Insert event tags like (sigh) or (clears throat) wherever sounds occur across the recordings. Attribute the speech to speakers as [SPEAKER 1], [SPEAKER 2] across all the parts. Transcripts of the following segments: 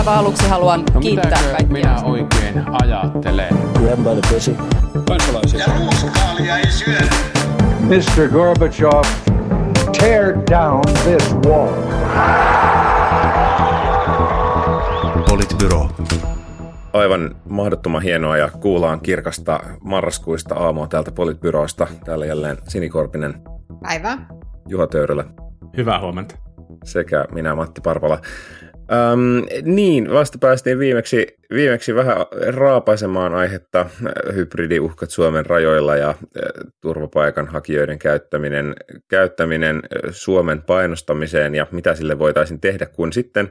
[SPEAKER 1] aivan aluksi haluan
[SPEAKER 2] No
[SPEAKER 1] kiittää kaikkia.
[SPEAKER 2] minä oikein ajattelen?
[SPEAKER 3] Grab by the pussy.
[SPEAKER 4] kansalaisia.
[SPEAKER 5] Ja ruuskaalia ei syödä.
[SPEAKER 6] Mr. Gorbachev, tear down this wall.
[SPEAKER 7] Politbyro.
[SPEAKER 8] Aivan mahdottoman hienoa ja kuullaan kirkasta marraskuista aamua täältä Politbyrosta. Täällä jälleen Sinikorpinen,
[SPEAKER 9] Päivää.
[SPEAKER 8] Juha Töyrylä
[SPEAKER 10] Hyvää huomenta.
[SPEAKER 8] sekä minä Matti Parpala. Öm, niin, vasta päästiin viimeksi, viimeksi vähän raapaisemaan aihetta. Hybridiuhkat Suomen rajoilla ja turvapaikanhakijoiden käyttäminen, käyttäminen Suomen painostamiseen ja mitä sille voitaisiin tehdä, kun sitten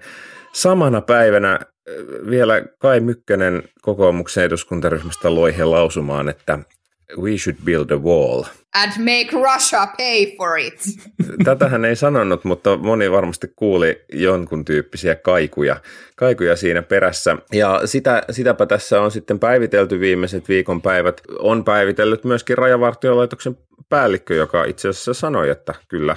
[SPEAKER 8] samana päivänä vielä Kai Mykkänen kokoomuksen eduskuntaryhmästä loihe lausumaan, että we should build a wall.
[SPEAKER 9] And make Russia pay for it. (laughs)
[SPEAKER 8] Tätähän ei sanonut, mutta moni varmasti kuuli jonkun tyyppisiä kaikuja, kaikuja siinä perässä. Ja sitä, sitäpä tässä on sitten päivitelty viimeiset viikonpäivät. On päivitellyt myöskin Rajavartiolaitoksen päällikkö, joka itse asiassa sanoi, että kyllä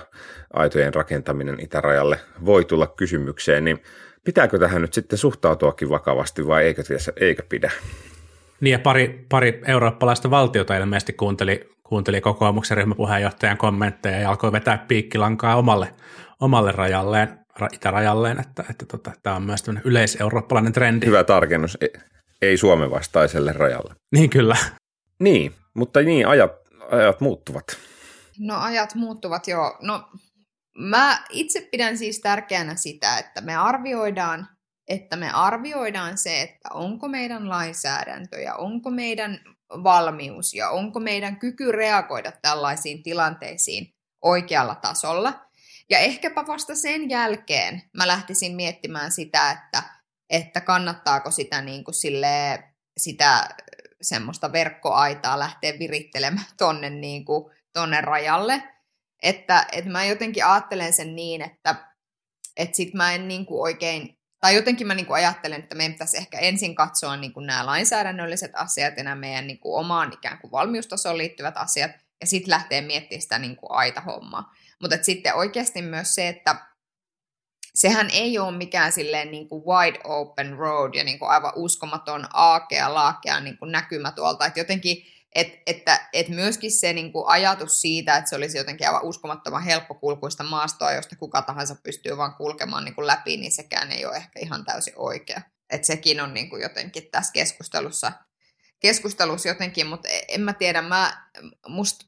[SPEAKER 8] aitojen rakentaminen itärajalle voi tulla kysymykseen. Niin pitääkö tähän nyt sitten suhtautuakin vakavasti vai eikö, eikö pidä?
[SPEAKER 10] Niin ja pari, pari eurooppalaista valtiota ilmeisesti kuunteli, kuunteli kokoomuksen ryhmäpuheenjohtajan kommentteja ja alkoi vetää piikkilankaa omalle, omalle rajalleen, ra, itärajalleen, että, että tota, tämä on myös tämmöinen yleiseurooppalainen trendi.
[SPEAKER 8] Hyvä tarkennus, ei, ei Suomen vastaiselle rajalle.
[SPEAKER 10] Niin kyllä.
[SPEAKER 8] Niin, mutta niin, ajat, ajat muuttuvat.
[SPEAKER 9] No ajat muuttuvat jo. No mä itse pidän siis tärkeänä sitä, että me arvioidaan, että me arvioidaan se, että onko meidän lainsäädäntö ja onko meidän valmius ja onko meidän kyky reagoida tällaisiin tilanteisiin oikealla tasolla. Ja ehkäpä vasta sen jälkeen mä lähtisin miettimään sitä, että, että kannattaako sitä, niin kuin silleen, sitä semmoista verkkoaitaa lähteä virittelemään tonne, niin kuin, tonne rajalle. Että, että mä jotenkin ajattelen sen niin, että, että sit mä en niin kuin oikein, tai jotenkin mä niin kuin ajattelen, että meidän pitäisi ehkä ensin katsoa niin kuin nämä lainsäädännölliset asiat ja nämä meidän niin kuin omaan ikään kuin valmiustasoon liittyvät asiat, ja sitten lähtee miettimään sitä niin kuin aita-hommaa. Mutta sitten oikeasti myös se, että sehän ei ole mikään silleen niin kuin wide open road ja niin kuin aivan uskomaton aakea, laakea niin kuin näkymä tuolta. Että jotenkin, et, että et myöskin se niin kuin ajatus siitä, että se olisi jotenkin aivan uskomattoman helppokulkuista maastoa, josta kuka tahansa pystyy vaan kulkemaan niin kuin läpi, niin sekään ei ole ehkä ihan täysin oikea. Että sekin on niin jotenkin tässä keskustelussa, keskustelussa jotenkin, mutta en mä tiedä, mä, musta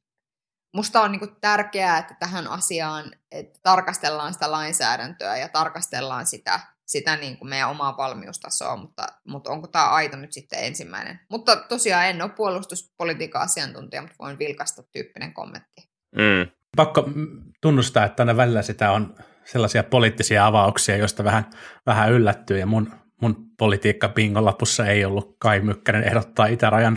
[SPEAKER 9] musta on niinku tärkeää, että tähän asiaan että tarkastellaan sitä lainsäädäntöä ja tarkastellaan sitä, sitä niinku meidän omaa valmiustasoa, mutta, mutta onko tämä aito nyt sitten ensimmäinen. Mutta tosiaan en ole puolustuspolitiikan asiantuntija, mutta voin vilkasta tyyppinen kommentti.
[SPEAKER 8] Mm.
[SPEAKER 10] Pakko tunnustaa, että aina välillä sitä on sellaisia poliittisia avauksia, joista vähän, vähän yllättyy, ja mun, mun politiikka lapussa ei ollut Kai Mykkänen ehdottaa itärajan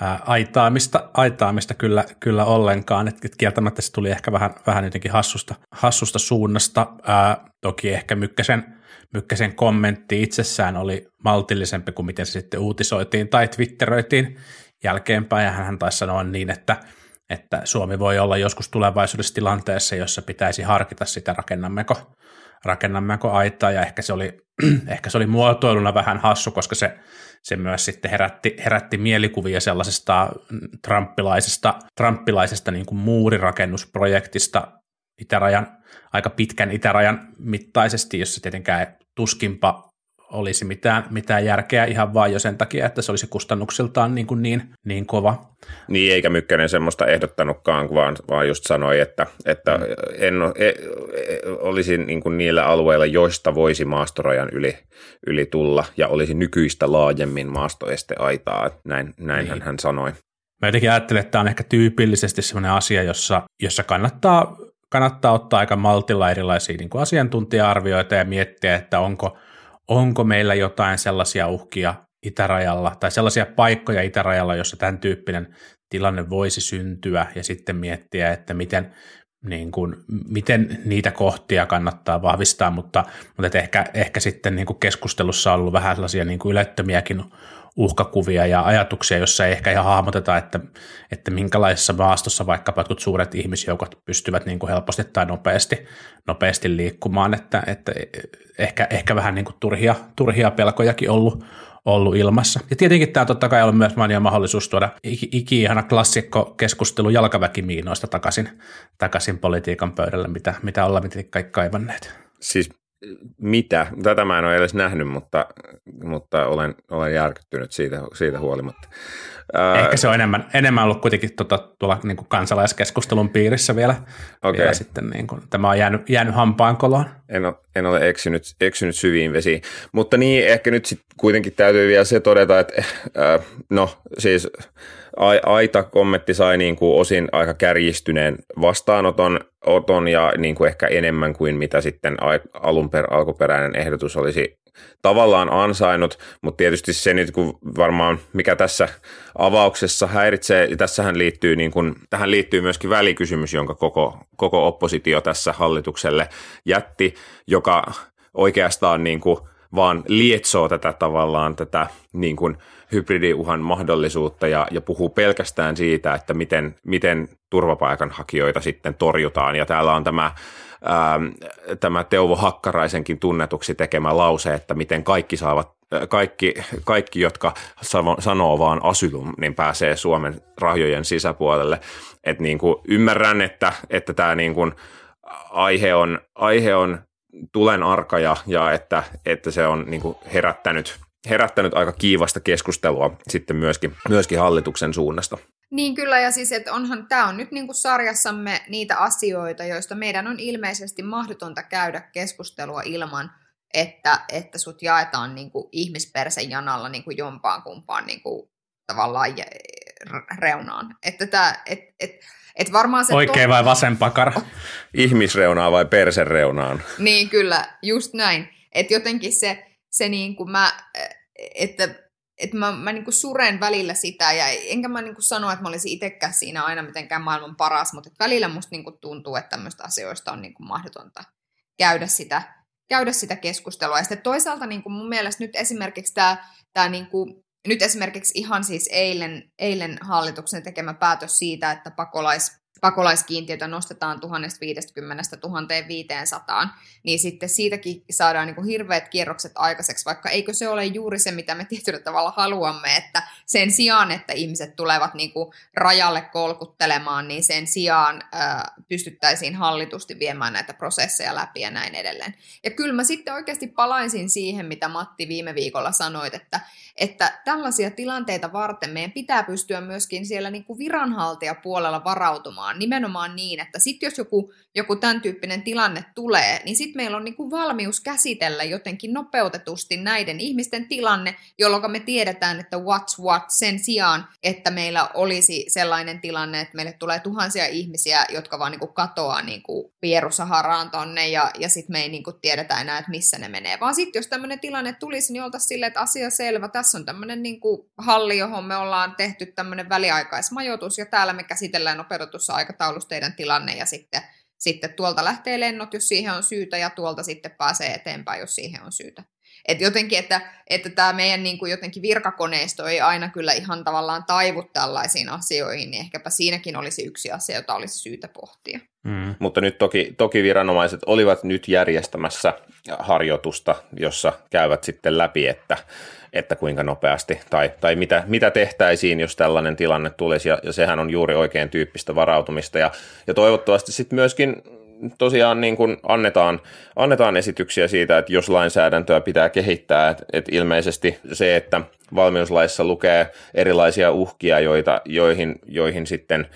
[SPEAKER 10] ää, aitaamista, aitaamista kyllä, kyllä ollenkaan, että et kieltämättä se tuli ehkä vähän, vähän jotenkin hassusta, hassusta suunnasta. Ää, toki ehkä Mykkäsen, Mykkäsen kommentti itsessään oli maltillisempi kuin miten se sitten uutisoitiin tai twitteröitiin jälkeenpäin, ja hän taisi sanoa niin, että, että Suomi voi olla joskus tulevaisuudessa tilanteessa, jossa pitäisi harkita sitä, rakennammeko, rakennammeko aitaa, ja ehkä se oli, (clears throat) ehkä se oli muotoiluna vähän hassu, koska se, se myös sitten herätti, herätti mielikuvia sellaisesta trumpilaisesta, trumpilaisesta niin kuin muurirakennusprojektista itärajan, aika pitkän itärajan mittaisesti, jossa tietenkään tuskinpa olisi mitään, mitään järkeä ihan vain jo sen takia, että se olisi kustannuksiltaan niin, kuin niin, niin kova.
[SPEAKER 8] Niin, eikä Mykkänen semmoista ehdottanutkaan, vaan, vaan just sanoi, että, että en, e, e, olisi niin kuin niillä alueilla, joista voisi maastorajan yli, yli tulla, ja olisi nykyistä laajemmin maastoesteaitaa. Näin, näinhän niin. hän sanoi.
[SPEAKER 10] Mä jotenkin ajattelen, että tämä on ehkä tyypillisesti sellainen asia, jossa, jossa kannattaa, kannattaa ottaa aika maltilla erilaisia niin kuin asiantuntija-arvioita ja miettiä, että onko, onko meillä jotain sellaisia uhkia itärajalla tai sellaisia paikkoja itärajalla, jossa tämän tyyppinen tilanne voisi syntyä ja sitten miettiä, että miten, niin kuin, miten niitä kohtia kannattaa vahvistaa, mutta, mutta ehkä, ehkä sitten niin kuin keskustelussa on ollut vähän sellaisia niin kuin ylettömiäkin uhkakuvia ja ajatuksia, jossa ei ehkä ihan hahmoteta, että, että minkälaisessa maastossa vaikkapa jotkut suuret ihmisjoukot pystyvät niin kuin helposti tai nopeasti, nopeasti liikkumaan, että, että ehkä, ehkä vähän niin kuin turhia, turhia pelkojakin ollut, ollut ilmassa. Ja tietenkin tämä totta kai on myös mainio mahdollisuus tuoda iki-ihana klassikko keskustelu jalkaväkimiinoista takaisin, takaisin politiikan pöydälle, mitä, mitä ollaan kaikki kaivanneet.
[SPEAKER 8] Siis mitä? Tätä mä en ole edes nähnyt, mutta, mutta olen, olen järkyttynyt siitä, siitä huolimatta.
[SPEAKER 10] Ehkä se on enemmän, enemmän ollut kuitenkin tuota, tuolla niin kuin kansalaiskeskustelun piirissä vielä. Okay. vielä sitten, niin kuin, tämä on jäänyt, jäänyt koloon.
[SPEAKER 8] En ole, en ole eksynyt, eksynyt syviin vesiin. Mutta niin, ehkä nyt sitten kuitenkin täytyy vielä se todeta, että äh, no siis Aita kommentti sai niin kuin osin aika kärjistyneen vastaanoton oton ja niin kuin ehkä enemmän kuin mitä sitten alun per, alkuperäinen ehdotus olisi tavallaan ansainnut, mutta tietysti se nyt kun varmaan mikä tässä avauksessa häiritsee, tässähän liittyy, niin kuin, tähän liittyy myöskin välikysymys, jonka koko, koko oppositio tässä hallitukselle jätti, joka oikeastaan niin kuin vaan lietsoo tätä tavallaan tätä niin kuin hybridiuhan mahdollisuutta ja, ja puhuu pelkästään siitä, että miten, miten turvapaikanhakijoita sitten torjutaan. Ja täällä on tämä, ää, ähm, tämä Teuvo Hakkaraisenkin tunnetuksi tekemä lause, että miten kaikki saavat äh, kaikki, kaikki, jotka sanoo vaan asylum, niin pääsee Suomen rajojen sisäpuolelle. Et niin kuin ymmärrän, että, että tämä niin kuin aihe on, aihe on tulen arka ja, ja että, että se on niin kuin herättänyt, herättänyt aika kiivasta keskustelua sitten myöskin, myöskin hallituksen suunnasta.
[SPEAKER 9] Niin kyllä, ja siis että onhan tämä on nyt niin kuin sarjassamme niitä asioita, joista meidän on ilmeisesti mahdotonta käydä keskustelua ilman, että, että sut jaetaan niin kuin ihmispersen janalla niin kuin jompaan kumpaan niin kuin tavallaan reunaan. Että tämä, et, et, et varmaan se
[SPEAKER 10] Oikein to... vai vasen pakara?
[SPEAKER 8] Ihmisreunaa vai persereunaan?
[SPEAKER 9] Niin kyllä, just näin. Että jotenkin se, se niin kuin mä, että että mä, mä niin suren välillä sitä, ja enkä mä niin sano, että mä olisin itsekään siinä aina mitenkään maailman paras, mutta välillä musta niin tuntuu, että tämmöistä asioista on niin mahdotonta käydä sitä, käydä sitä keskustelua. Ja sitten toisaalta niin mun mielestä nyt esimerkiksi tämä, tämä niin nyt esimerkiksi ihan siis eilen, eilen hallituksen tekemä päätös siitä, että pakolais, pakolaiskiintiötä nostetaan 1050 1500, niin sitten siitäkin saadaan niin kuin hirveät kierrokset aikaiseksi, vaikka eikö se ole juuri se, mitä me tietyllä tavalla haluamme, että sen sijaan, että ihmiset tulevat niin kuin rajalle kolkuttelemaan, niin sen sijaan ää, pystyttäisiin hallitusti viemään näitä prosesseja läpi ja näin edelleen. Ja kyllä mä sitten oikeasti palaisin siihen, mitä Matti viime viikolla sanoit, että, että tällaisia tilanteita varten meidän pitää pystyä myöskin siellä niin kuin viranhaltijapuolella varautumaan nimenomaan niin, että sitten jos joku, joku tämän tyyppinen tilanne tulee, niin sitten meillä on niin kuin valmius käsitellä jotenkin nopeutetusti näiden ihmisten tilanne, jolloin me tiedetään, että what's what sen sijaan, että meillä olisi sellainen tilanne, että meille tulee tuhansia ihmisiä, jotka vaan niin kuin katoaa niin kuin Pierusaharaan tonne ja, ja sitten me ei niin kuin tiedetä enää, että missä ne menee. Vaan sitten jos tämmöinen tilanne tulisi, niin oltaisiin silleen, että asia selvä, tässä on tämmöinen niin kuin halli, johon me ollaan tehty tämmöinen väliaikaismajoitus ja täällä me käsitellään nopeutetussa aikataulussa teidän tilanne ja sitten sitten tuolta lähtee lennot, jos siihen on syytä, ja tuolta sitten pääsee eteenpäin, jos siihen on syytä. Et jotenkin, että, että tämä meidän niin kuin jotenkin virkakoneisto ei aina kyllä ihan tavallaan taivu tällaisiin asioihin, niin ehkäpä siinäkin olisi yksi asia, jota olisi syytä pohtia.
[SPEAKER 8] Mm. Mutta nyt toki, toki viranomaiset olivat nyt järjestämässä harjoitusta, jossa käyvät sitten läpi, että, että kuinka nopeasti tai, tai mitä, mitä tehtäisiin, jos tällainen tilanne tulisi, ja, ja sehän on juuri oikein tyyppistä varautumista, ja, ja toivottavasti sitten myöskin tosiaan niin kuin annetaan, annetaan esityksiä siitä, että jos lainsäädäntöä pitää kehittää, että, että ilmeisesti se, että valmiuslaissa lukee erilaisia uhkia, joita, joihin, joihin sitten,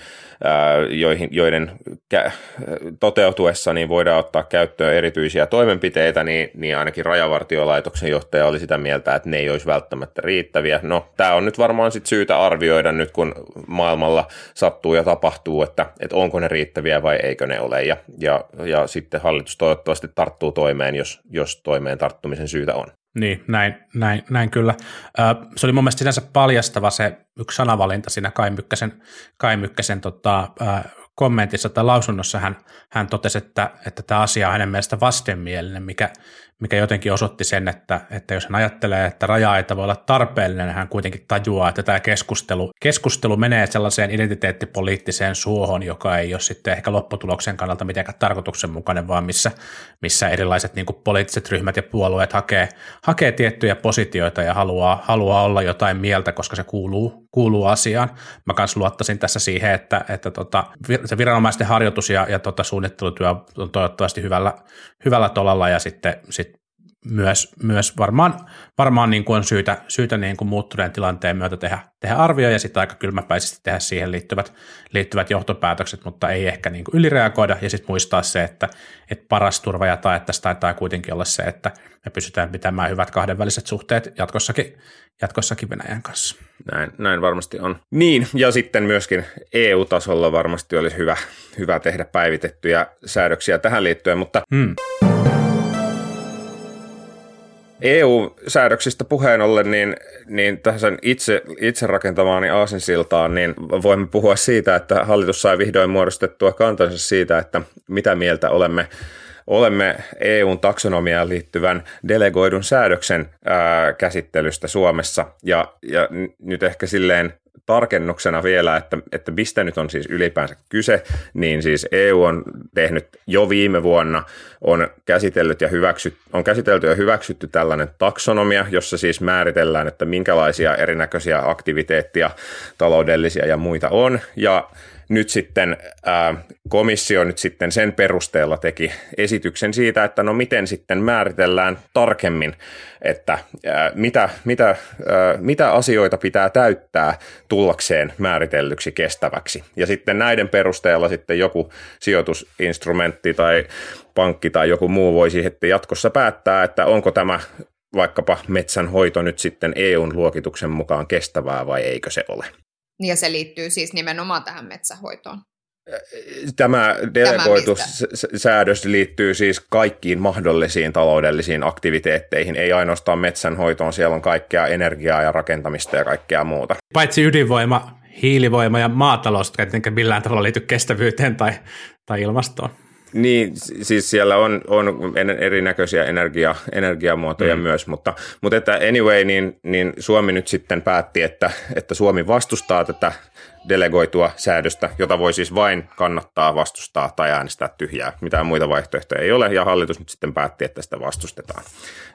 [SPEAKER 8] ää, joihin, joiden kä- toteutuessa niin voidaan ottaa käyttöön erityisiä toimenpiteitä, niin, niin ainakin rajavartiolaitoksen johtaja oli sitä mieltä, että ne ei olisi välttämättä riittäviä. No, tämä on nyt varmaan sit syytä arvioida nyt, kun maailmalla sattuu ja tapahtuu, että, että onko ne riittäviä vai eikö ne ole, ja, ja, ja sitten hallitus toivottavasti tarttuu toimeen, jos, jos toimeen tarttumisen syytä on.
[SPEAKER 10] Niin, näin, näin, näin kyllä. Se oli mun mielestä sinänsä paljastava se yksi sanavalinta siinä Kai Mykkäsen, Kai Mykkäsen tota, kommentissa tai lausunnossa hän, hän totesi, että, että tämä asia on hänen mielestä vastenmielinen, mikä, mikä jotenkin osoitti sen, että, että jos hän ajattelee, että raja-aita voi olla tarpeellinen, hän kuitenkin tajuaa, että tämä keskustelu, keskustelu menee sellaiseen identiteettipoliittiseen suohon, joka ei ole sitten ehkä lopputuloksen kannalta mitenkään tarkoituksenmukainen, vaan missä, missä erilaiset niin poliittiset ryhmät ja puolueet hakee, hakee tiettyjä positioita ja haluaa, haluaa olla jotain mieltä, koska se kuuluu, kuuluu asiaan. Mä kanssa luottaisin tässä siihen, että, että tota, se viranomaisten harjoitus ja, ja tota suunnittelutyö on toivottavasti hyvällä, hyvällä tolalla ja sitten sit myös, myös varmaan, varmaan niin kuin on syytä, syytä niin kuin muuttuneen tilanteen myötä tehdä, tehdä arvio ja sitten aika kylmäpäisesti tehdä siihen liittyvät, liittyvät johtopäätökset, mutta ei ehkä niin kuin ylireagoida ja sitten muistaa se, että, että paras turva ja tae tästä taitaa kuitenkin olla se, että me pystytään pitämään hyvät kahdenväliset suhteet jatkossakin, jatkossakin Venäjän kanssa.
[SPEAKER 8] Näin, näin varmasti on. Niin, ja sitten myöskin EU-tasolla varmasti olisi hyvä, hyvä tehdä päivitettyjä säädöksiä tähän liittyen, mutta hmm. EU-säädöksistä puheen ollen, niin, niin tässä itse, itse rakentamaani aasinsiltaan, niin voimme puhua siitä, että hallitus sai vihdoin muodostettua kantansa siitä, että mitä mieltä olemme olemme EUn taksonomiaan liittyvän delegoidun säädöksen ää, käsittelystä Suomessa. Ja, ja nyt ehkä silleen tarkennuksena vielä, että, että mistä nyt on siis ylipäänsä kyse, niin siis EU on tehnyt jo viime vuonna, on käsitellyt ja hyväksyt, on käsitelty ja hyväksytty tällainen taksonomia, jossa siis määritellään, että minkälaisia erinäköisiä aktiviteettia, taloudellisia ja muita on, ja nyt sitten ää, komissio nyt sitten sen perusteella teki esityksen siitä, että no miten sitten määritellään tarkemmin, että ää, mitä, mitä, ää, mitä asioita pitää täyttää tullakseen määritellyksi kestäväksi. Ja sitten näiden perusteella sitten joku sijoitusinstrumentti tai pankki tai joku muu voisi sitten jatkossa päättää, että onko tämä vaikkapa metsänhoito nyt sitten EUn luokituksen mukaan kestävää vai eikö se ole.
[SPEAKER 9] Ja se liittyy siis nimenomaan tähän metsähoitoon.
[SPEAKER 8] Tämä delegoitu säädös liittyy siis kaikkiin mahdollisiin taloudellisiin aktiviteetteihin, ei ainoastaan metsänhoitoon, siellä on kaikkea energiaa ja rakentamista ja kaikkea muuta.
[SPEAKER 10] Paitsi ydinvoima, hiilivoima ja maatalous, jotka ei millään tavalla liity kestävyyteen tai, tai ilmastoon.
[SPEAKER 8] Niin, siis siellä on, on erinäköisiä energia, energiamuotoja mm. myös, mutta, mutta että anyway, niin, niin Suomi nyt sitten päätti, että, että Suomi vastustaa tätä delegoitua säädöstä, jota voi siis vain kannattaa, vastustaa tai äänestää tyhjää. Mitään muita vaihtoehtoja ei ole, ja hallitus nyt sitten päätti, että sitä vastustetaan.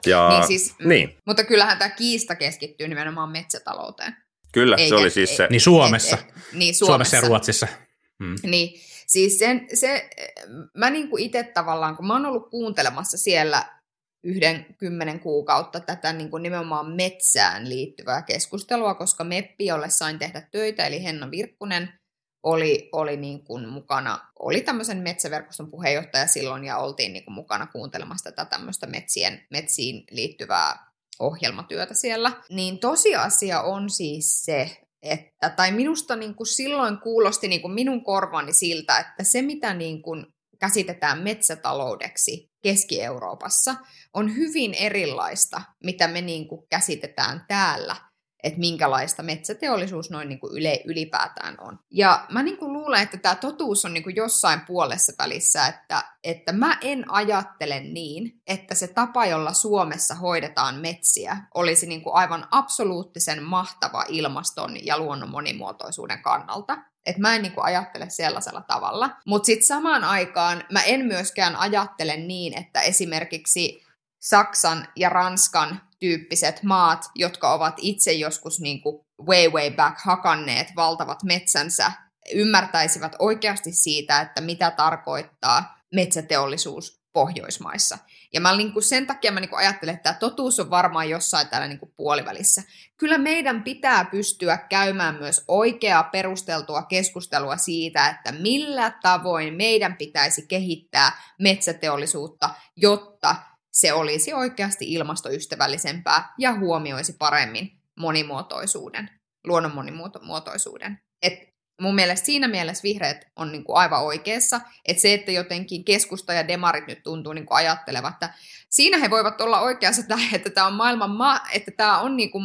[SPEAKER 9] Ja, niin siis, niin. Mutta kyllähän tämä kiista keskittyy nimenomaan metsätalouteen.
[SPEAKER 8] Kyllä, Eikä, se oli siis se.
[SPEAKER 10] Niin Suomessa. Et, et, niin Suomessa. Suomessa ja Ruotsissa.
[SPEAKER 9] Hmm. Niin, Siis sen, se, mä niin kuin itse tavallaan, kun mä oon ollut kuuntelemassa siellä yhden kymmenen kuukautta tätä niin kuin nimenomaan metsään liittyvää keskustelua, koska Meppi, jolle sain tehdä töitä, eli Henna Virkkunen, oli, oli niin kuin mukana, oli tämmöisen metsäverkoston puheenjohtaja silloin ja oltiin niin kuin mukana kuuntelemassa tätä tämmöistä metsien, metsiin liittyvää ohjelmatyötä siellä. Niin tosiasia on siis se, että, tai minusta niin kuin silloin kuulosti niin kuin minun korvani siltä, että se mitä niin kuin käsitetään metsätaloudeksi Keski-Euroopassa on hyvin erilaista, mitä me niin kuin käsitetään täällä että minkälaista metsäteollisuus noin niin kuin yle, ylipäätään on. Ja mä niin kuin luulen, että tämä totuus on niin kuin jossain puolessa välissä, että, että mä en ajattele niin, että se tapa, jolla Suomessa hoidetaan metsiä, olisi niin kuin aivan absoluuttisen mahtava ilmaston ja luonnon monimuotoisuuden kannalta. Että mä en niin kuin ajattele sellaisella tavalla. Mutta sitten samaan aikaan mä en myöskään ajattele niin, että esimerkiksi Saksan ja Ranskan tyyppiset maat, jotka ovat itse joskus niin kuin way way back hakanneet valtavat metsänsä, ymmärtäisivät oikeasti siitä, että mitä tarkoittaa metsäteollisuus Pohjoismaissa. Ja mä niin kuin sen takia mä niin kuin ajattelen, että tämä totuus on varmaan jossain täällä niin kuin puolivälissä. Kyllä meidän pitää pystyä käymään myös oikeaa perusteltua keskustelua siitä, että millä tavoin meidän pitäisi kehittää metsäteollisuutta, jotta se olisi oikeasti ilmastoystävällisempää ja huomioisi paremmin monimuotoisuuden, luonnon monimuotoisuuden. Et mun mielestä siinä mielessä vihreät on niinku aivan oikeassa, että se, että jotenkin keskusta ja demarit nyt tuntuu niinku ajattelevat, että siinä he voivat olla oikeassa, että tämä on maailman, ma- että tämä on niinku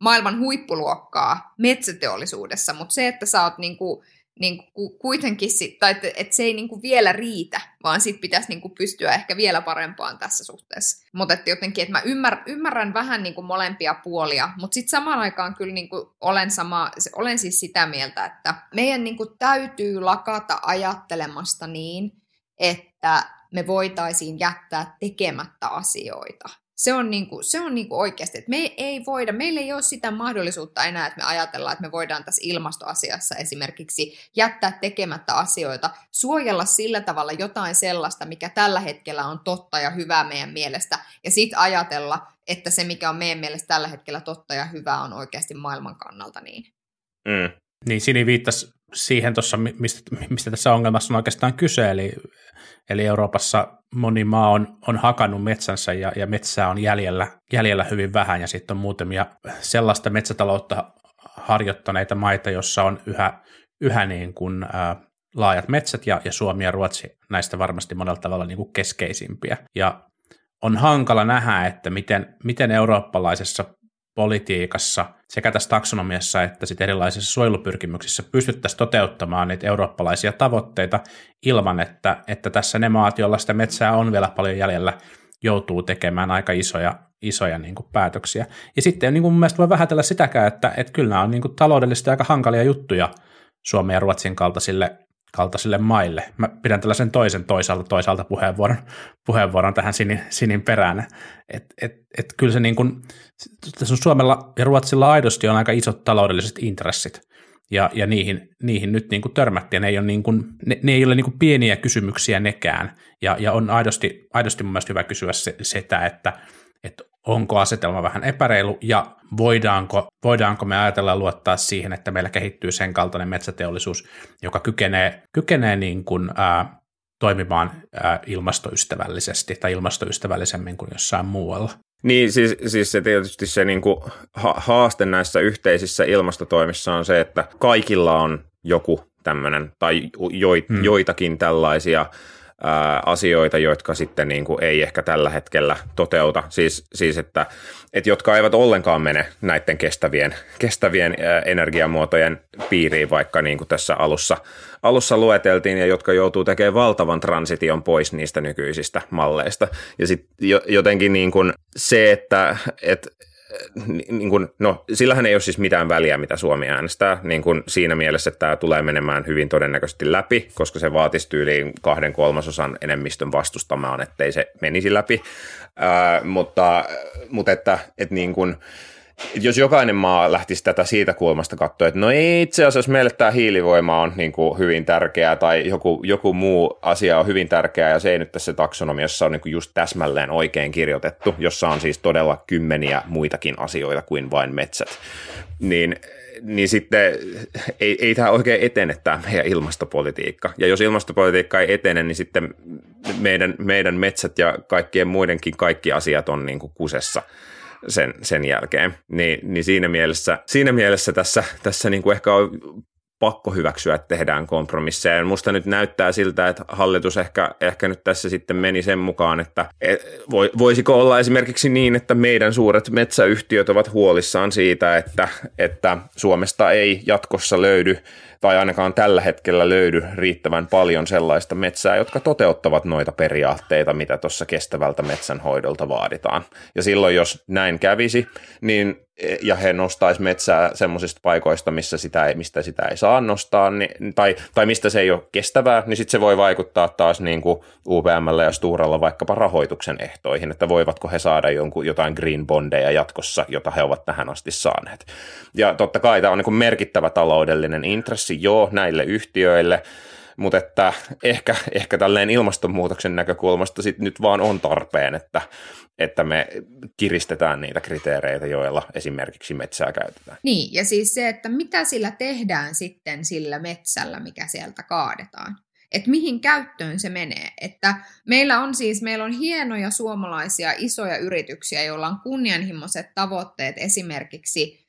[SPEAKER 9] maailman huippuluokkaa metsäteollisuudessa, mutta se, että sä oot niinku niin kuin kuitenkin, sit, tai että, että se ei niin kuin vielä riitä, vaan sitten pitäisi niin kuin pystyä ehkä vielä parempaan tässä suhteessa. Mutta että jotenkin, että mä ymmär, ymmärrän vähän niin kuin molempia puolia, mutta sitten samaan aikaan kyllä niin kuin olen, sama, olen siis sitä mieltä, että meidän niin kuin täytyy lakata ajattelemasta niin, että me voitaisiin jättää tekemättä asioita. Se on, niin kuin, se on niin kuin oikeasti, että me ei voida, meillä ei ole sitä mahdollisuutta enää, että me ajatellaan, että me voidaan tässä ilmastoasiassa esimerkiksi jättää tekemättä asioita, suojella sillä tavalla jotain sellaista, mikä tällä hetkellä on totta ja hyvää meidän mielestä, ja sitten ajatella, että se, mikä on meidän mielestä tällä hetkellä totta ja hyvää, on oikeasti maailman kannalta niin.
[SPEAKER 10] Mm. Niin, Sini viittasi siihen tuossa, mistä, mistä tässä ongelmassa on oikeastaan kyse, eli, eli Euroopassa moni maa on, on hakannut metsänsä ja, ja metsää on jäljellä, jäljellä hyvin vähän, ja sitten on muutamia sellaista metsätaloutta harjoittaneita maita, jossa on yhä, yhä niin kuin, ää, laajat metsät, ja, ja Suomi ja Ruotsi näistä varmasti monella tavalla niin kuin keskeisimpiä. Ja on hankala nähdä, että miten, miten eurooppalaisessa politiikassa sekä tässä taksonomiassa että sitten erilaisissa suojelupyrkimyksissä pystyttäisiin toteuttamaan niitä eurooppalaisia tavoitteita ilman, että, että tässä ne maat, joilla sitä metsää on vielä paljon jäljellä, joutuu tekemään aika isoja, isoja niin kuin päätöksiä. Ja sitten niin kuin mun mielestä voi vähätellä sitäkään, että, että kyllä nämä on niin kuin taloudellisesti aika hankalia juttuja Suomen ja Ruotsin kaltaisille kaltaisille maille. Mä pidän tällaisen toisen toisaalta toisaalta puheenvuoron, puheenvuoron tähän sinin, sinin perään. Et, et, et kyllä se niin kuin, Suomella ja Ruotsilla aidosti on aika isot taloudelliset intressit, ja, ja niihin, niihin nyt niin törmättiin. Ne ei ole, niin kuin, ne, ne ei ole niin pieniä kysymyksiä nekään, ja, ja on aidosti, aidosti mun mielestä hyvä kysyä se, sitä, että, että onko asetelma vähän epäreilu ja voidaanko, voidaanko me ajatella luottaa siihen, että meillä kehittyy sen kaltainen metsäteollisuus, joka kykenee, kykenee niin kuin, ää, toimimaan ää, ilmastoystävällisesti tai ilmastoystävällisemmin kuin jossain muualla.
[SPEAKER 8] Niin, siis, siis se tietysti se niin kuin haaste näissä yhteisissä ilmastotoimissa on se, että kaikilla on joku tämmöinen tai joit, hmm. joitakin tällaisia asioita, jotka sitten niin kuin ei ehkä tällä hetkellä toteuta. Siis, siis että, että jotka eivät ollenkaan mene näiden kestävien, kestävien energiamuotojen piiriin, vaikka niin kuin tässä alussa, alussa lueteltiin, ja jotka joutuu tekemään valtavan transition pois niistä nykyisistä malleista. Ja sitten jotenkin niin kuin se, että, että niin kuin, no, sillähän ei ole siis mitään väliä, mitä Suomi äänestää, niin kuin siinä mielessä, että tämä tulee menemään hyvin todennäköisesti läpi, koska se vaatisi tyyliin kahden kolmasosan enemmistön vastustamaan, ettei se menisi läpi, Ää, mutta, mutta että, että niin kuin, jos jokainen maa lähtisi tätä siitä kulmasta katsoa, että no itse asiassa meille tämä hiilivoima on niin kuin hyvin tärkeää tai joku, joku muu asia on hyvin tärkeää ja se ei nyt tässä taksonomiassa ole niin kuin just täsmälleen oikein kirjoitettu, jossa on siis todella kymmeniä muitakin asioita kuin vain metsät, niin niin sitten ei, ei tämä oikein etene tämä meidän ilmastopolitiikka. Ja jos ilmastopolitiikka ei etene, niin sitten meidän, meidän metsät ja kaikkien muidenkin kaikki asiat on niin kuin kusessa sen, sen jälkeen. Niin, niin siinä mielessä, siinä mielessä tässä, tässä niin kuin ehkä on pakko hyväksyä, että tehdään kompromisseja. Musta nyt näyttää siltä, että hallitus ehkä, ehkä nyt tässä sitten meni sen mukaan, että voisiko olla esimerkiksi niin, että meidän suuret metsäyhtiöt ovat huolissaan siitä, että, että Suomesta ei jatkossa löydy tai ainakaan tällä hetkellä löydy riittävän paljon sellaista metsää, jotka toteuttavat noita periaatteita, mitä tuossa kestävältä metsänhoidolta vaaditaan. Ja silloin, jos näin kävisi, niin ja he nostaisi metsää semmoisista paikoista, missä sitä ei, mistä sitä ei saa nostaa, niin, tai, tai mistä se ei ole kestävää, niin sitten se voi vaikuttaa taas niin kuin UVMllä ja Sturalla vaikkapa rahoituksen ehtoihin, että voivatko he saada jonkun, jotain green bondeja jatkossa, jota he ovat tähän asti saaneet. Ja totta kai tämä on niin kuin merkittävä taloudellinen intressi, joo, näille yhtiöille, mutta että ehkä, ehkä tälleen ilmastonmuutoksen näkökulmasta sit nyt vaan on tarpeen, että, että me kiristetään niitä kriteereitä, joilla esimerkiksi metsää käytetään.
[SPEAKER 9] Niin, ja siis se, että mitä sillä tehdään sitten sillä metsällä, mikä sieltä kaadetaan. Että mihin käyttöön se menee. Että meillä on siis meillä on hienoja suomalaisia isoja yrityksiä, joilla on kunnianhimoiset tavoitteet esimerkiksi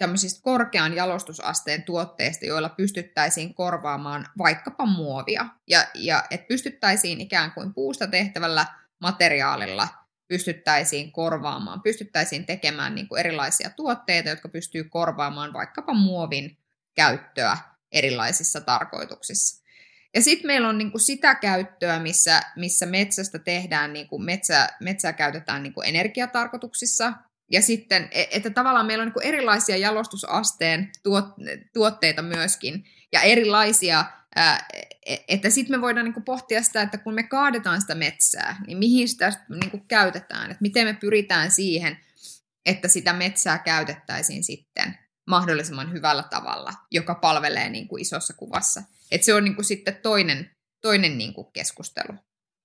[SPEAKER 9] tämmöisistä korkean jalostusasteen tuotteista, joilla pystyttäisiin korvaamaan vaikkapa muovia. Ja, ja että pystyttäisiin ikään kuin puusta tehtävällä materiaalilla pystyttäisiin korvaamaan, pystyttäisiin tekemään niin kuin erilaisia tuotteita, jotka pystyy korvaamaan vaikkapa muovin käyttöä erilaisissa tarkoituksissa. Ja sitten meillä on niinku sitä käyttöä, missä, missä metsästä tehdään, niinku metsä, metsää käytetään niinku energiatarkoituksissa, ja sitten, e, että tavallaan meillä on niinku erilaisia jalostusasteen tuot, tuotteita myöskin, ja erilaisia, e, että sitten me voidaan niinku pohtia sitä, että kun me kaadetaan sitä metsää, niin mihin sitä niinku käytetään, että miten me pyritään siihen, että sitä metsää käytettäisiin sitten mahdollisimman hyvällä tavalla, joka palvelee niin kuin isossa kuvassa. Et se on niin kuin sitten toinen, toinen niin kuin keskustelu.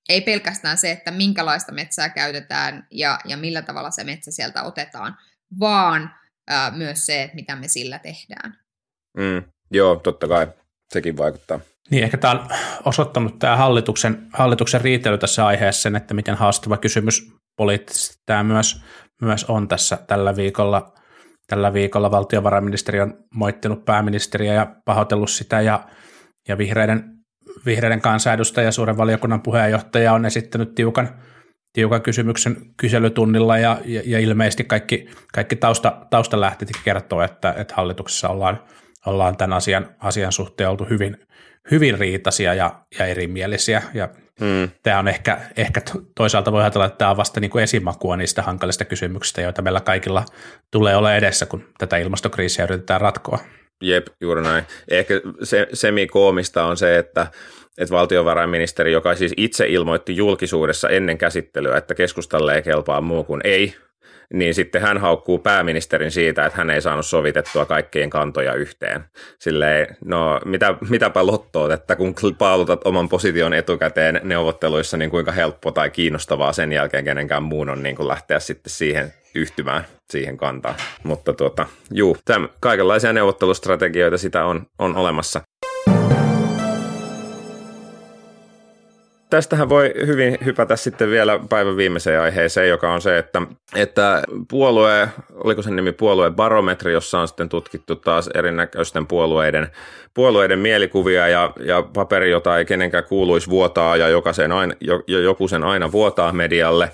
[SPEAKER 9] Ei pelkästään se, että minkälaista metsää käytetään ja, ja millä tavalla se metsä sieltä otetaan, vaan ää, myös se, että mitä me sillä tehdään.
[SPEAKER 8] Mm, joo, totta kai. Sekin vaikuttaa.
[SPEAKER 10] Niin, ehkä tämä on osoittanut tämä hallituksen, hallituksen riitely tässä aiheessa sen, että miten haastava kysymys poliittisesti tämä myös, myös on tässä tällä viikolla. Tällä viikolla valtiovarainministeri on moittinut pääministeriä ja pahoitellut sitä ja, ja vihreiden, vihreiden kansanedustaja ja suuren valiokunnan puheenjohtaja on esittänyt tiukan, tiukan kysymyksen kyselytunnilla ja, ja, ja ilmeisesti kaikki, kaikki tausta, taustalähteet kertoo, että, että hallituksessa ollaan, ollaan tämän asian, asian suhteen oltu hyvin, hyvin riitaisia ja, ja erimielisiä ja Hmm. Tämä on ehkä, ehkä toisaalta voi ajatella, että tämä on vasta niin kuin esimakua niistä hankalista kysymyksistä, joita meillä kaikilla tulee olla edessä, kun tätä ilmastokriisiä yritetään ratkoa.
[SPEAKER 8] Jep, juuri näin. Ehkä se, semikoomista on se, että, että valtiovarainministeri, joka siis itse ilmoitti julkisuudessa ennen käsittelyä, että keskustalle ei kelpaa muu kuin ei, niin sitten hän haukkuu pääministerin siitä, että hän ei saanut sovitettua kaikkien kantoja yhteen. Silleen, no mitä, mitäpä lottoot, että kun paalutat oman position etukäteen neuvotteluissa, niin kuinka helppo tai kiinnostavaa sen jälkeen kenenkään muun on niin kuin lähteä sitten siihen yhtymään siihen kantaan. Mutta tuota, juu, täm, kaikenlaisia neuvottelustrategioita sitä on, on olemassa. tästähän voi hyvin hypätä sitten vielä päivän viimeiseen aiheeseen, joka on se, että, että puolue, oliko sen nimi puoluebarometri, jossa on sitten tutkittu taas erinäköisten puolueiden, puolueiden mielikuvia ja, ja paperi, jota ei kenenkään kuuluisi vuotaa ja jokaisen aina, jo, joku sen aina vuotaa medialle.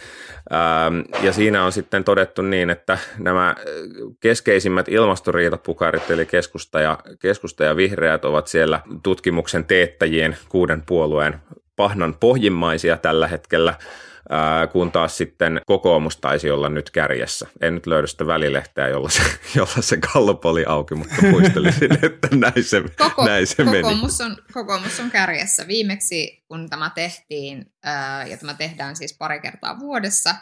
[SPEAKER 8] Ähm, ja siinä on sitten todettu niin, että nämä keskeisimmät ilmastoriitapukarit, eli keskusta ja, keskusta ja vihreät, ovat siellä tutkimuksen teettäjien kuuden puolueen pahnan pohjimmaisia tällä hetkellä, kun taas sitten kokoomus taisi olla nyt kärjessä. En nyt löydä sitä välilehteä, jolla se, (laughs) jolla se Gallup oli auki, mutta muistelisin, (laughs) että näin se, Koko, näin se
[SPEAKER 9] kokoomus
[SPEAKER 8] meni.
[SPEAKER 9] On, kokoomus on kärjessä. Viimeksi, kun tämä tehtiin, ja tämä tehdään siis pari kertaa vuodessa,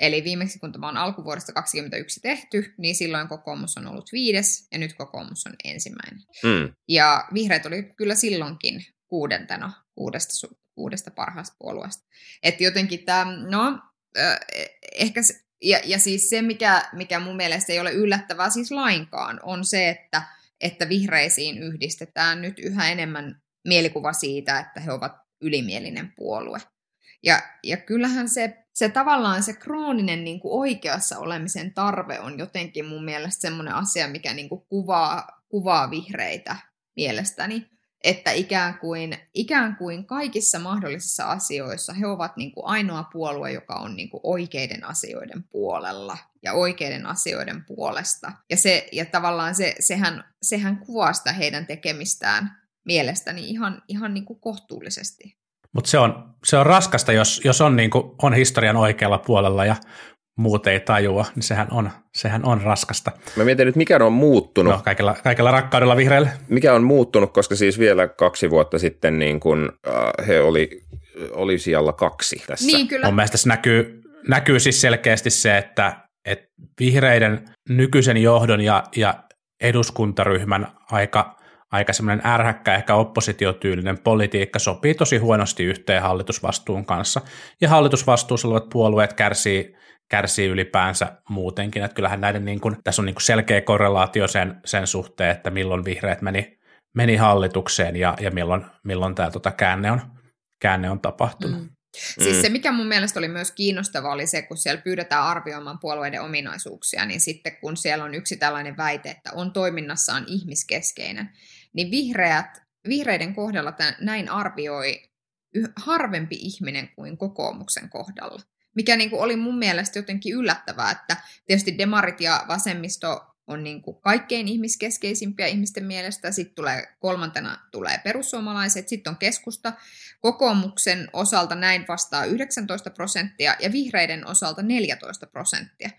[SPEAKER 9] Eli viimeksi, kun tämä on alkuvuodesta 2021 tehty, niin silloin kokoomus on ollut viides ja nyt kokoomus on ensimmäinen. Mm. Ja vihreät oli kyllä silloinkin kuudentena kuudesta, kuudesta parhaasta puolueesta. Että jotenkin tämä, no, ehkä se, ja, ja siis se, mikä, mikä mun mielestä ei ole yllättävää siis lainkaan, on se, että, että vihreisiin yhdistetään nyt yhä enemmän mielikuva siitä, että he ovat ylimielinen puolue. Ja, ja kyllähän se, se tavallaan se krooninen niin kuin oikeassa olemisen tarve on jotenkin mun mielestä semmoinen asia, mikä niin kuin kuvaa, kuvaa vihreitä mielestäni että ikään kuin, ikään kuin kaikissa mahdollisissa asioissa he ovat niin kuin ainoa puolue, joka on niin kuin oikeiden asioiden puolella ja oikeiden asioiden puolesta. Ja, se, ja tavallaan se, sehän, sehän kuvaa sitä heidän tekemistään mielestäni ihan, ihan niin kuin kohtuullisesti.
[SPEAKER 10] Mutta se on, se on raskasta, jos, jos on, niin kuin, on historian oikealla puolella ja muut ei tajua, niin sehän on, sehän on raskasta.
[SPEAKER 8] Mä mietin nyt, mikä on muuttunut.
[SPEAKER 10] No, kaikella, kaikella rakkaudella vihreille.
[SPEAKER 8] Mikä on muuttunut, koska siis vielä kaksi vuotta sitten niin kun, äh, he oli, oli siellä kaksi tässä.
[SPEAKER 9] Niin, kyllä.
[SPEAKER 10] Mun mielestä tässä näkyy, näkyy siis selkeästi se, että, että vihreiden nykyisen johdon ja, ja eduskuntaryhmän aika, aika semmoinen ärhäkkä, ehkä oppositiotyylinen politiikka sopii tosi huonosti yhteen hallitusvastuun kanssa. Ja hallitusvastuussa olevat puolueet kärsii kärsii ylipäänsä muutenkin. Että kyllähän näiden niin kuin, tässä on niin kuin selkeä korrelaatio sen, sen suhteen, että milloin vihreät meni, meni hallitukseen ja, ja milloin, milloin tämä tota käänne, on, käänne on tapahtunut. Mm.
[SPEAKER 9] Siis se, mikä mun mielestä oli myös kiinnostavaa, oli se, kun siellä pyydetään arvioimaan puolueiden ominaisuuksia, niin sitten kun siellä on yksi tällainen väite, että on toiminnassaan ihmiskeskeinen, niin vihreät, vihreiden kohdalla tämän, näin arvioi harvempi ihminen kuin kokoomuksen kohdalla mikä niin kuin oli mun mielestä jotenkin yllättävää, että tietysti demarit ja vasemmisto on niin kuin kaikkein ihmiskeskeisimpiä ihmisten mielestä. Sitten tulee kolmantena tulee perussuomalaiset, sitten on keskusta. Kokoomuksen osalta näin vastaa 19 prosenttia ja vihreiden osalta 14 prosenttia.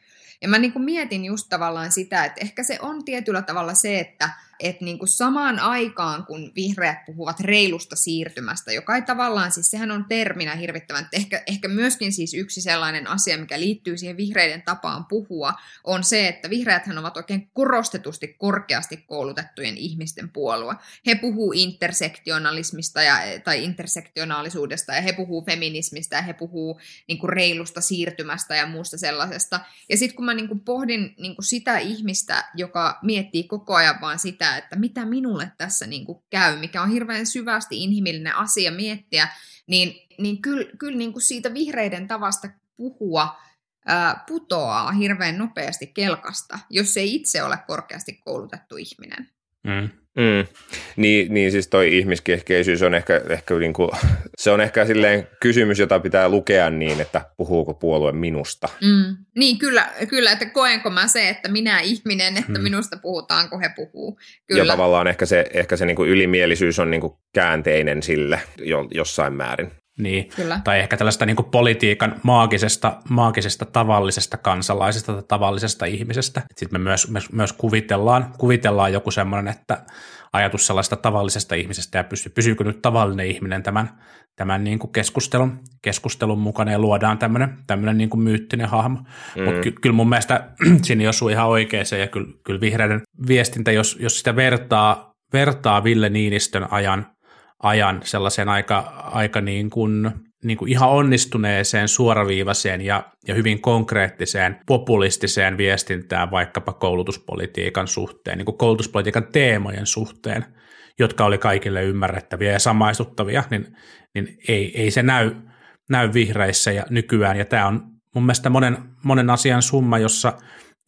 [SPEAKER 9] Ja mä niin kuin mietin just tavallaan sitä, että ehkä se on tietyllä tavalla se, että että niin kuin samaan aikaan, kun vihreät puhuvat reilusta siirtymästä, joka ei tavallaan, siis sehän on terminä hirvittävän, ehkä, ehkä myöskin siis yksi sellainen asia, mikä liittyy siihen vihreiden tapaan puhua, on se, että vihreäthän ovat oikein korostetusti korkeasti koulutettujen ihmisten puolue. He puhuu intersektionalismista ja, tai intersektionaalisuudesta ja he puhuu feminismistä ja he puhuu niin kuin reilusta siirtymästä ja muusta sellaisesta. Ja sitten kun mä niin kuin pohdin niin kuin sitä ihmistä, joka miettii koko ajan vaan sitä, sitä, että mitä minulle tässä niin kuin käy, mikä on hirveän syvästi inhimillinen asia miettiä, niin, niin kyllä, kyllä niin kuin siitä vihreiden tavasta puhua ää, putoaa hirveän nopeasti kelkasta, jos ei itse ole korkeasti koulutettu ihminen.
[SPEAKER 8] Mm. Mm. Niin, niin siis toi ihmiskehkeisyys on ehkä, ehkä niinku, (laughs) se on ehkä silleen kysymys, jota pitää lukea niin, että puhuuko puolue minusta.
[SPEAKER 9] Mm. Niin kyllä, kyllä, että koenko mä se, että minä ihminen, että mm. minusta puhutaan, kun he puhuu. Kyllä.
[SPEAKER 8] Ja tavallaan ehkä se, ehkä se niinku ylimielisyys on niinku käänteinen sille jo, jossain määrin.
[SPEAKER 10] Niin, Kyllä. tai ehkä tällaista niin kuin politiikan maagisesta, maagisesta tavallisesta kansalaisesta tai tavallisesta ihmisestä. Sitten me myös, me myös kuvitellaan, kuvitellaan joku semmoinen, että ajatus sellaista tavallisesta ihmisestä ja pysy, pysyykö nyt tavallinen ihminen tämän, tämän niin kuin keskustelun, keskustelun mukana ja luodaan tämmöinen, tämmöinen niin kuin myyttinen hahmo. Mm. Mutta ky, kyllä mun mielestä (clears throat) siinä osuu ihan oikeeseen ja kyllä, kyllä vihreiden viestintä, jos, jos sitä vertaa, vertaa Ville Niinistön ajan ajan sellaiseen aika, aika niin kuin, niin kuin ihan onnistuneeseen, suoraviivaiseen ja, ja hyvin konkreettiseen populistiseen viestintään vaikkapa koulutuspolitiikan suhteen, niin kuin koulutuspolitiikan teemojen suhteen, jotka oli kaikille ymmärrettäviä ja samaistuttavia, niin, niin ei, ei se näy, näy vihreissä ja nykyään. Ja tämä on mun mielestä monen, monen asian summa, jossa,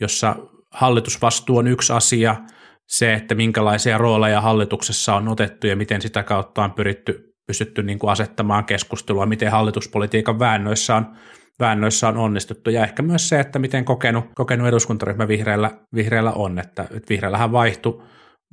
[SPEAKER 10] jossa hallitusvastuu on yksi asia – se, että minkälaisia rooleja hallituksessa on otettu ja miten sitä kautta on pyritty, pystytty niin kuin asettamaan keskustelua, miten hallituspolitiikan väännöissä on, väännöissä on onnistuttu ja ehkä myös se, että miten kokenut, kokenut eduskuntaryhmä vihreällä, vihreällä on, että, että vihreällähän vaihtui,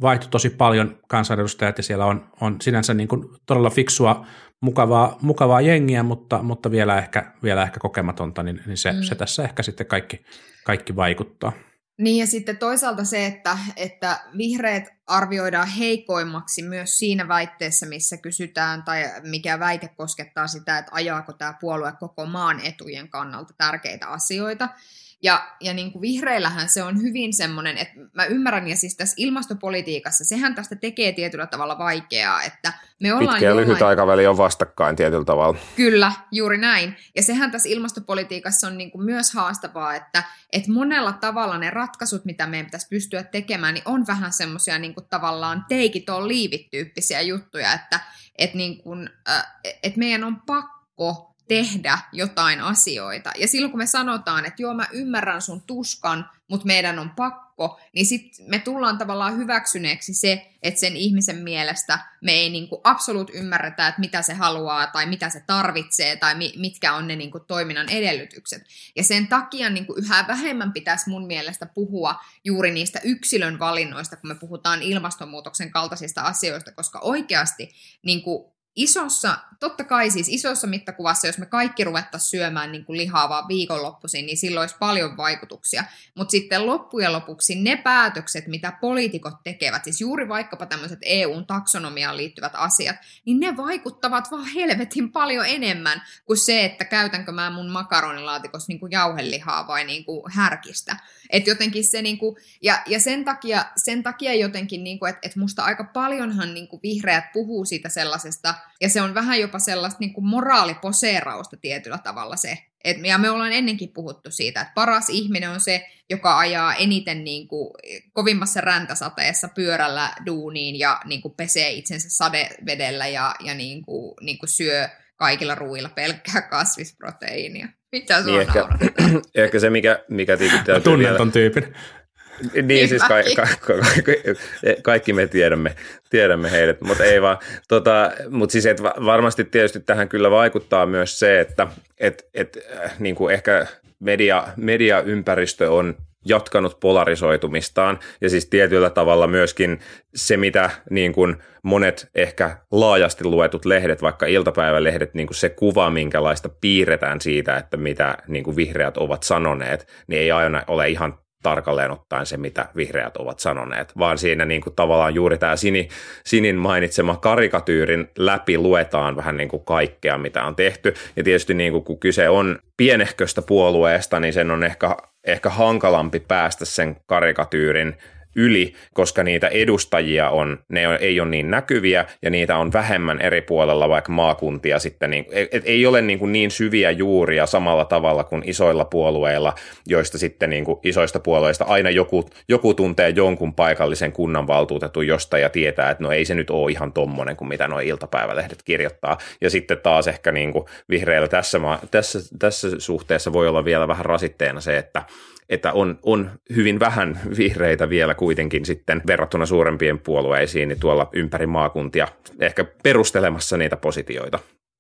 [SPEAKER 10] vaihtui tosi paljon kansanedustajat ja siellä on, on sinänsä niin kuin todella fiksua, mukavaa, mukavaa jengiä, mutta, mutta vielä, ehkä, vielä ehkä kokematonta, niin, niin se, mm. se tässä ehkä sitten kaikki, kaikki vaikuttaa.
[SPEAKER 9] Niin ja sitten toisaalta se, että, että vihreät arvioidaan heikoimmaksi myös siinä väitteessä, missä kysytään, tai mikä väite koskettaa sitä, että ajaako tämä puolue koko maan etujen kannalta tärkeitä asioita. Ja, ja niin kuin vihreillähän se on hyvin semmoinen, että mä ymmärrän, ja siis tässä ilmastopolitiikassa, sehän tästä tekee tietyllä tavalla vaikeaa, että me ollaan
[SPEAKER 8] Pitkä ja lyhyt aikaväli on vastakkain tietyllä tavalla.
[SPEAKER 9] Kyllä, juuri näin. Ja sehän tässä ilmastopolitiikassa on niin kuin myös haastavaa, että, että monella tavalla ne ratkaisut, mitä meidän pitäisi pystyä tekemään, niin on vähän semmoisia niin kuin tavallaan take it or leave it tyyppisiä juttuja, että, että, niin kuin, äh, että meidän on pakko tehdä jotain asioita. Ja silloin kun me sanotaan, että joo mä ymmärrän sun tuskan, mutta meidän on pakko, niin sitten me tullaan tavallaan hyväksyneeksi se, että sen ihmisen mielestä me ei niinku absoluut ymmärretä, että mitä se haluaa tai mitä se tarvitsee tai mi- mitkä on ne niinku toiminnan edellytykset. Ja sen takia niinku yhä vähemmän pitäisi mun mielestä puhua juuri niistä yksilön valinnoista, kun me puhutaan ilmastonmuutoksen kaltaisista asioista, koska oikeasti niinku isossa, totta kai siis isossa mittakuvassa, jos me kaikki ruvettaisiin syömään niin kuin lihaa vaan viikonloppuisin, niin silloin olisi paljon vaikutuksia. Mutta sitten loppujen lopuksi ne päätökset, mitä poliitikot tekevät, siis juuri vaikkapa tämmöiset EUn taksonomiaan liittyvät asiat, niin ne vaikuttavat vaan helvetin paljon enemmän kuin se, että käytänkö mä mun makaronilaatikossa niin kuin jauhelihaa vai niin kuin härkistä. Et jotenkin se, niin kuin, ja, ja sen, takia, sen takia jotenkin, niin että et musta aika paljonhan niin kuin vihreät puhuu siitä sellaisesta, ja se on vähän jopa sellaista niin kuin moraaliposeerausta tietyllä tavalla se. Et, ja me ollaan ennenkin puhuttu siitä, että paras ihminen on se, joka ajaa eniten niin kuin, kovimmassa räntäsateessa pyörällä duuniin ja niin kuin, pesee itsensä sadevedellä ja, ja niin kuin, niin kuin syö kaikilla ruuilla pelkkää kasvisproteiinia. Mitä
[SPEAKER 8] niin ehkä, (clears throat) ehkä se, mikä, mikä
[SPEAKER 10] täytyy Tunnet ton tyypin.
[SPEAKER 8] Niin, siis ka- ka- ka- ka- kaikki me tiedämme, tiedämme heidät, mutta ei vaan. Tota, mutta siis et varmasti tietysti tähän kyllä vaikuttaa myös se, että et, et, äh, niin kuin ehkä media, mediaympäristö on jatkanut polarisoitumistaan. Ja siis tietyllä tavalla myöskin se, mitä niin kuin monet ehkä laajasti luetut lehdet, vaikka iltapäivälehdet, niin kuin se kuva, minkälaista piirretään siitä, että mitä niin kuin vihreät ovat sanoneet, niin ei aina ole ihan tarkalleen ottaen se, mitä vihreät ovat sanoneet, vaan siinä niin kuin tavallaan juuri tämä Sini, Sinin mainitsema karikatyyrin läpi luetaan vähän niin kuin kaikkea, mitä on tehty. Ja tietysti niin kuin, kun kyse on pienehköstä puolueesta, niin sen on ehkä, ehkä hankalampi päästä sen karikatyyrin yli, koska niitä edustajia on, ne ei ole niin näkyviä ja niitä on vähemmän eri puolella vaikka maakuntia sitten, niin, et, ei ole niin, kuin niin syviä juuria samalla tavalla kuin isoilla puolueilla, joista sitten niin kuin isoista puolueista aina joku, joku tuntee jonkun paikallisen kunnanvaltuutetun josta ja tietää, että no ei se nyt ole ihan tommonen kuin mitä nuo iltapäivälehdet kirjoittaa. Ja sitten taas ehkä niin kuin vihreillä tässä, tässä, tässä suhteessa voi olla vielä vähän rasitteena se, että että on, on hyvin vähän vihreitä vielä kuitenkin sitten verrattuna suurempiin puolueisiin niin tuolla ympäri maakuntia ehkä perustelemassa niitä positioita.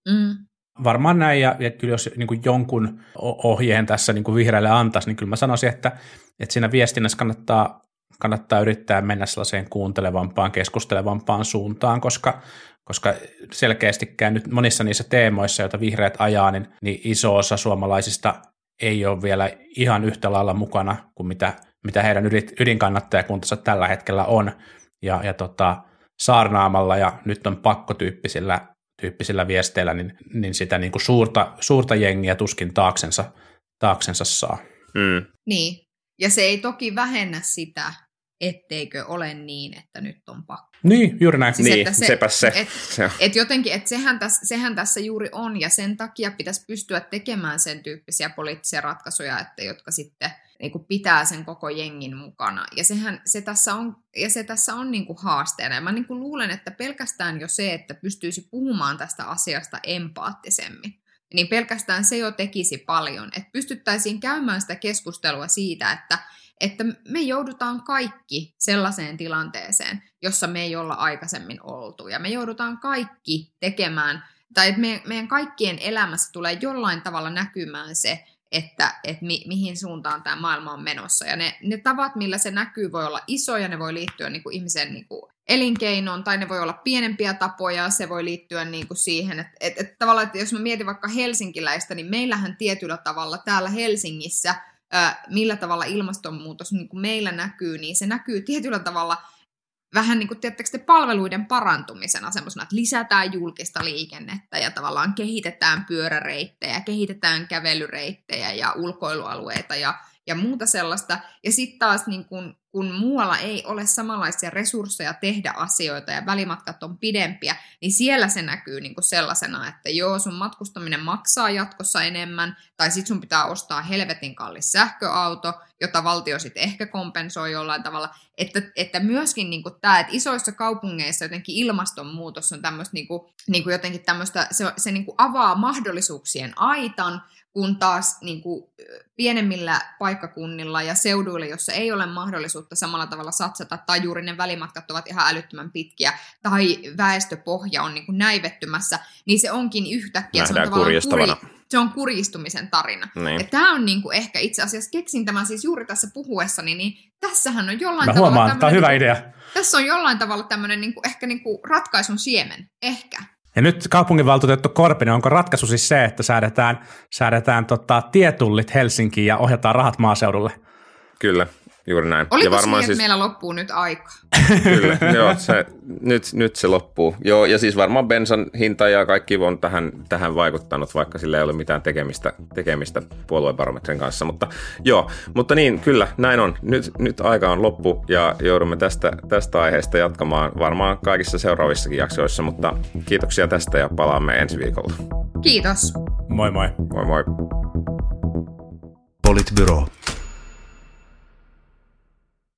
[SPEAKER 9] Mm.
[SPEAKER 10] Varmaan näin, ja, ja kyllä jos niin kuin jonkun ohjeen tässä niin kuin vihreälle antaisi, niin kyllä mä sanoisin, että, että siinä viestinnässä kannattaa, kannattaa yrittää mennä sellaiseen kuuntelevampaan, keskustelevampaan suuntaan, koska, koska selkeästikään nyt monissa niissä teemoissa, joita vihreät ajaa, niin, niin iso osa suomalaisista ei ole vielä ihan yhtä lailla mukana kuin mitä, mitä heidän ydinkannattajakuntansa tällä hetkellä on. Ja, ja tota, saarnaamalla ja nyt on pakkotyyppisillä tyyppisillä viesteillä, niin, niin sitä niin kuin suurta, suurta jengiä tuskin taaksensa, taaksensa saa.
[SPEAKER 8] Mm.
[SPEAKER 9] Niin, ja se ei toki vähennä sitä, etteikö ole niin, että nyt on pakko.
[SPEAKER 10] Niin, juuri näin.
[SPEAKER 8] Siis niin, se, sepä se.
[SPEAKER 9] Et, (laughs)
[SPEAKER 8] se
[SPEAKER 9] et jotenkin, että sehän, täs, sehän tässä juuri on, ja sen takia pitäisi pystyä tekemään sen tyyppisiä poliittisia ratkaisuja, että jotka sitten niin kuin pitää sen koko jengin mukana. Ja, sehän, se tässä on, ja se tässä on niin kuin haasteena. Ja mä niin kuin luulen, että pelkästään jo se, että pystyisi puhumaan tästä asiasta empaattisemmin, niin pelkästään se jo tekisi paljon. Että pystyttäisiin käymään sitä keskustelua siitä, että että me joudutaan kaikki sellaiseen tilanteeseen, jossa me ei olla aikaisemmin oltu. Ja me joudutaan kaikki tekemään, tai että me, meidän kaikkien elämässä tulee jollain tavalla näkymään se, että, että mi, mihin suuntaan tämä maailma on menossa. Ja ne, ne tavat, millä se näkyy, voi olla isoja, ne voi liittyä niin kuin ihmisen niin kuin elinkeinoon, tai ne voi olla pienempiä tapoja, se voi liittyä niin kuin siihen, että, että, että tavallaan, että jos mä mietin vaikka helsinkiläistä, niin meillähän tietyllä tavalla täällä Helsingissä – millä tavalla ilmastonmuutos niin kuin meillä näkyy, niin se näkyy tietyllä tavalla vähän niin kuin, te, palveluiden parantumisena semmoisena, että lisätään julkista liikennettä ja tavallaan kehitetään pyöräreittejä, kehitetään kävelyreittejä ja ulkoilualueita ja, ja muuta sellaista. Ja sitten taas niin kun, kun muualla ei ole samanlaisia resursseja tehdä asioita ja välimatkat on pidempiä, niin siellä se näkyy niin sellaisena, että joo, sun matkustaminen maksaa jatkossa enemmän, tai sit sun pitää ostaa helvetin kallis sähköauto, jota valtio sitten ehkä kompensoi jollain tavalla. Että, että myöskin niin tämä, että isoissa kaupungeissa jotenkin ilmastonmuutos on tämmöistä niin niin jotenkin tämmöistä, se, se niin avaa mahdollisuuksien aitan, kun taas niin kuin, pienemmillä paikkakunnilla ja seuduilla, jossa ei ole mahdollisuutta samalla tavalla satsata, tai juuri ne välimatkat ovat ihan älyttömän pitkiä, tai väestöpohja on niin kuin näivettymässä, niin se onkin yhtäkkiä, se on kuri, se on kuristumisen tarina.
[SPEAKER 8] Niin.
[SPEAKER 9] Ja tämä on niin kuin ehkä itse asiassa, keksin tämän siis juuri tässä puhuessani, niin tässähän on jollain
[SPEAKER 10] Mä
[SPEAKER 9] tavalla...
[SPEAKER 10] huomaan, tämä on hyvä idea.
[SPEAKER 9] Tässä on jollain tavalla tämmöinen niin kuin, ehkä niin kuin ratkaisun siemen, ehkä.
[SPEAKER 10] Ja nyt kaupunginvaltuutettu Korpinen, onko ratkaisu siis se, että säädetään, säädetään tota, tietullit Helsinkiin ja ohjataan rahat maaseudulle?
[SPEAKER 8] Kyllä, juuri näin.
[SPEAKER 9] Oliko
[SPEAKER 8] ja varmaan
[SPEAKER 9] niin,
[SPEAKER 8] siis...
[SPEAKER 9] että meillä loppuu nyt aika? (laughs)
[SPEAKER 8] Kyllä, joo, se, nyt, nyt se loppuu. Joo, ja siis varmaan bensan hinta ja kaikki on tähän, tähän vaikuttanut, vaikka sillä ei ole mitään tekemistä, tekemistä puoluebarometrin kanssa. Mutta joo, mutta niin, kyllä, näin on. Nyt, nyt aika on loppu ja joudumme tästä, tästä aiheesta jatkamaan varmaan kaikissa seuraavissakin jaksoissa, mutta kiitoksia tästä ja palaamme ensi viikolla.
[SPEAKER 9] Kiitos.
[SPEAKER 10] Moi moi.
[SPEAKER 8] Moi moi.
[SPEAKER 1] Politbyro.